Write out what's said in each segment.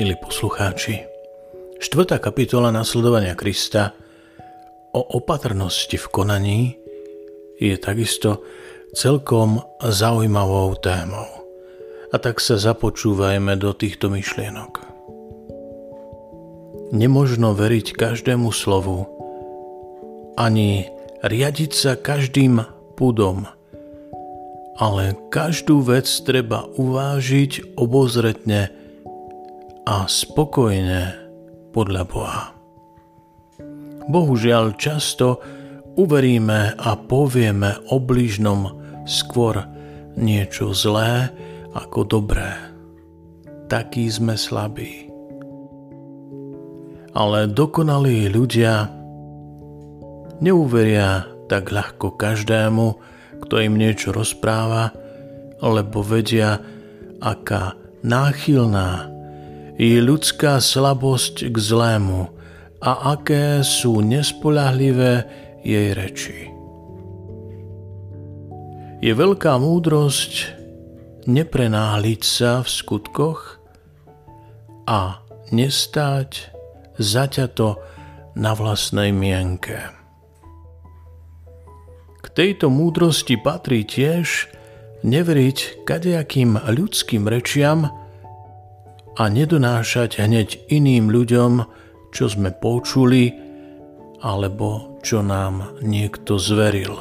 Milí poslucháči, štvrtá kapitola nasledovania Krista o opatrnosti v konaní je takisto celkom zaujímavou témou. A tak sa započúvajme do týchto myšlienok. Nemožno veriť každému slovu, ani riadiť sa každým púdom, ale každú vec treba uvážiť obozretne a spokojne podľa Boha. Bohužiaľ často uveríme a povieme o blížnom skôr niečo zlé ako dobré. Takí sme slabí. Ale dokonalí ľudia neuveria tak ľahko každému, kto im niečo rozpráva, lebo vedia, aká náchylná i ľudská slabosť k zlému a aké sú nespolahlivé jej reči. Je veľká múdrosť neprenáhliť sa v skutkoch a nestáť zaťato na vlastnej mienke. K tejto múdrosti patrí tiež neveriť kadejakým ľudským rečiam, a nedonášať hneď iným ľuďom, čo sme počuli alebo čo nám niekto zveril.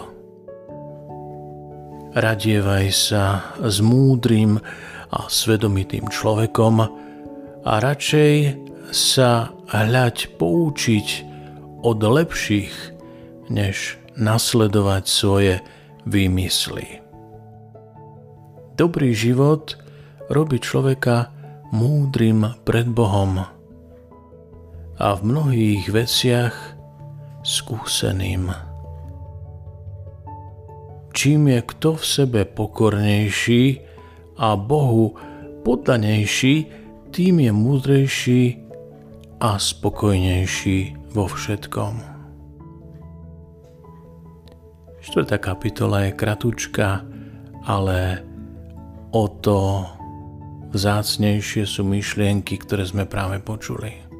Radievaj sa s múdrym a svedomitým človekom a radšej sa hľať poučiť od lepších, než nasledovať svoje výmysly. Dobrý život robí človeka múdrym pred Bohom a v mnohých veciach skúseným. Čím je kto v sebe pokornejší a Bohu poddanejší, tým je múdrejší a spokojnejší vo všetkom. Štvrtá kapitola je kratučka, ale o to vzácnejšie sú myšlienky, ktoré sme práve počuli.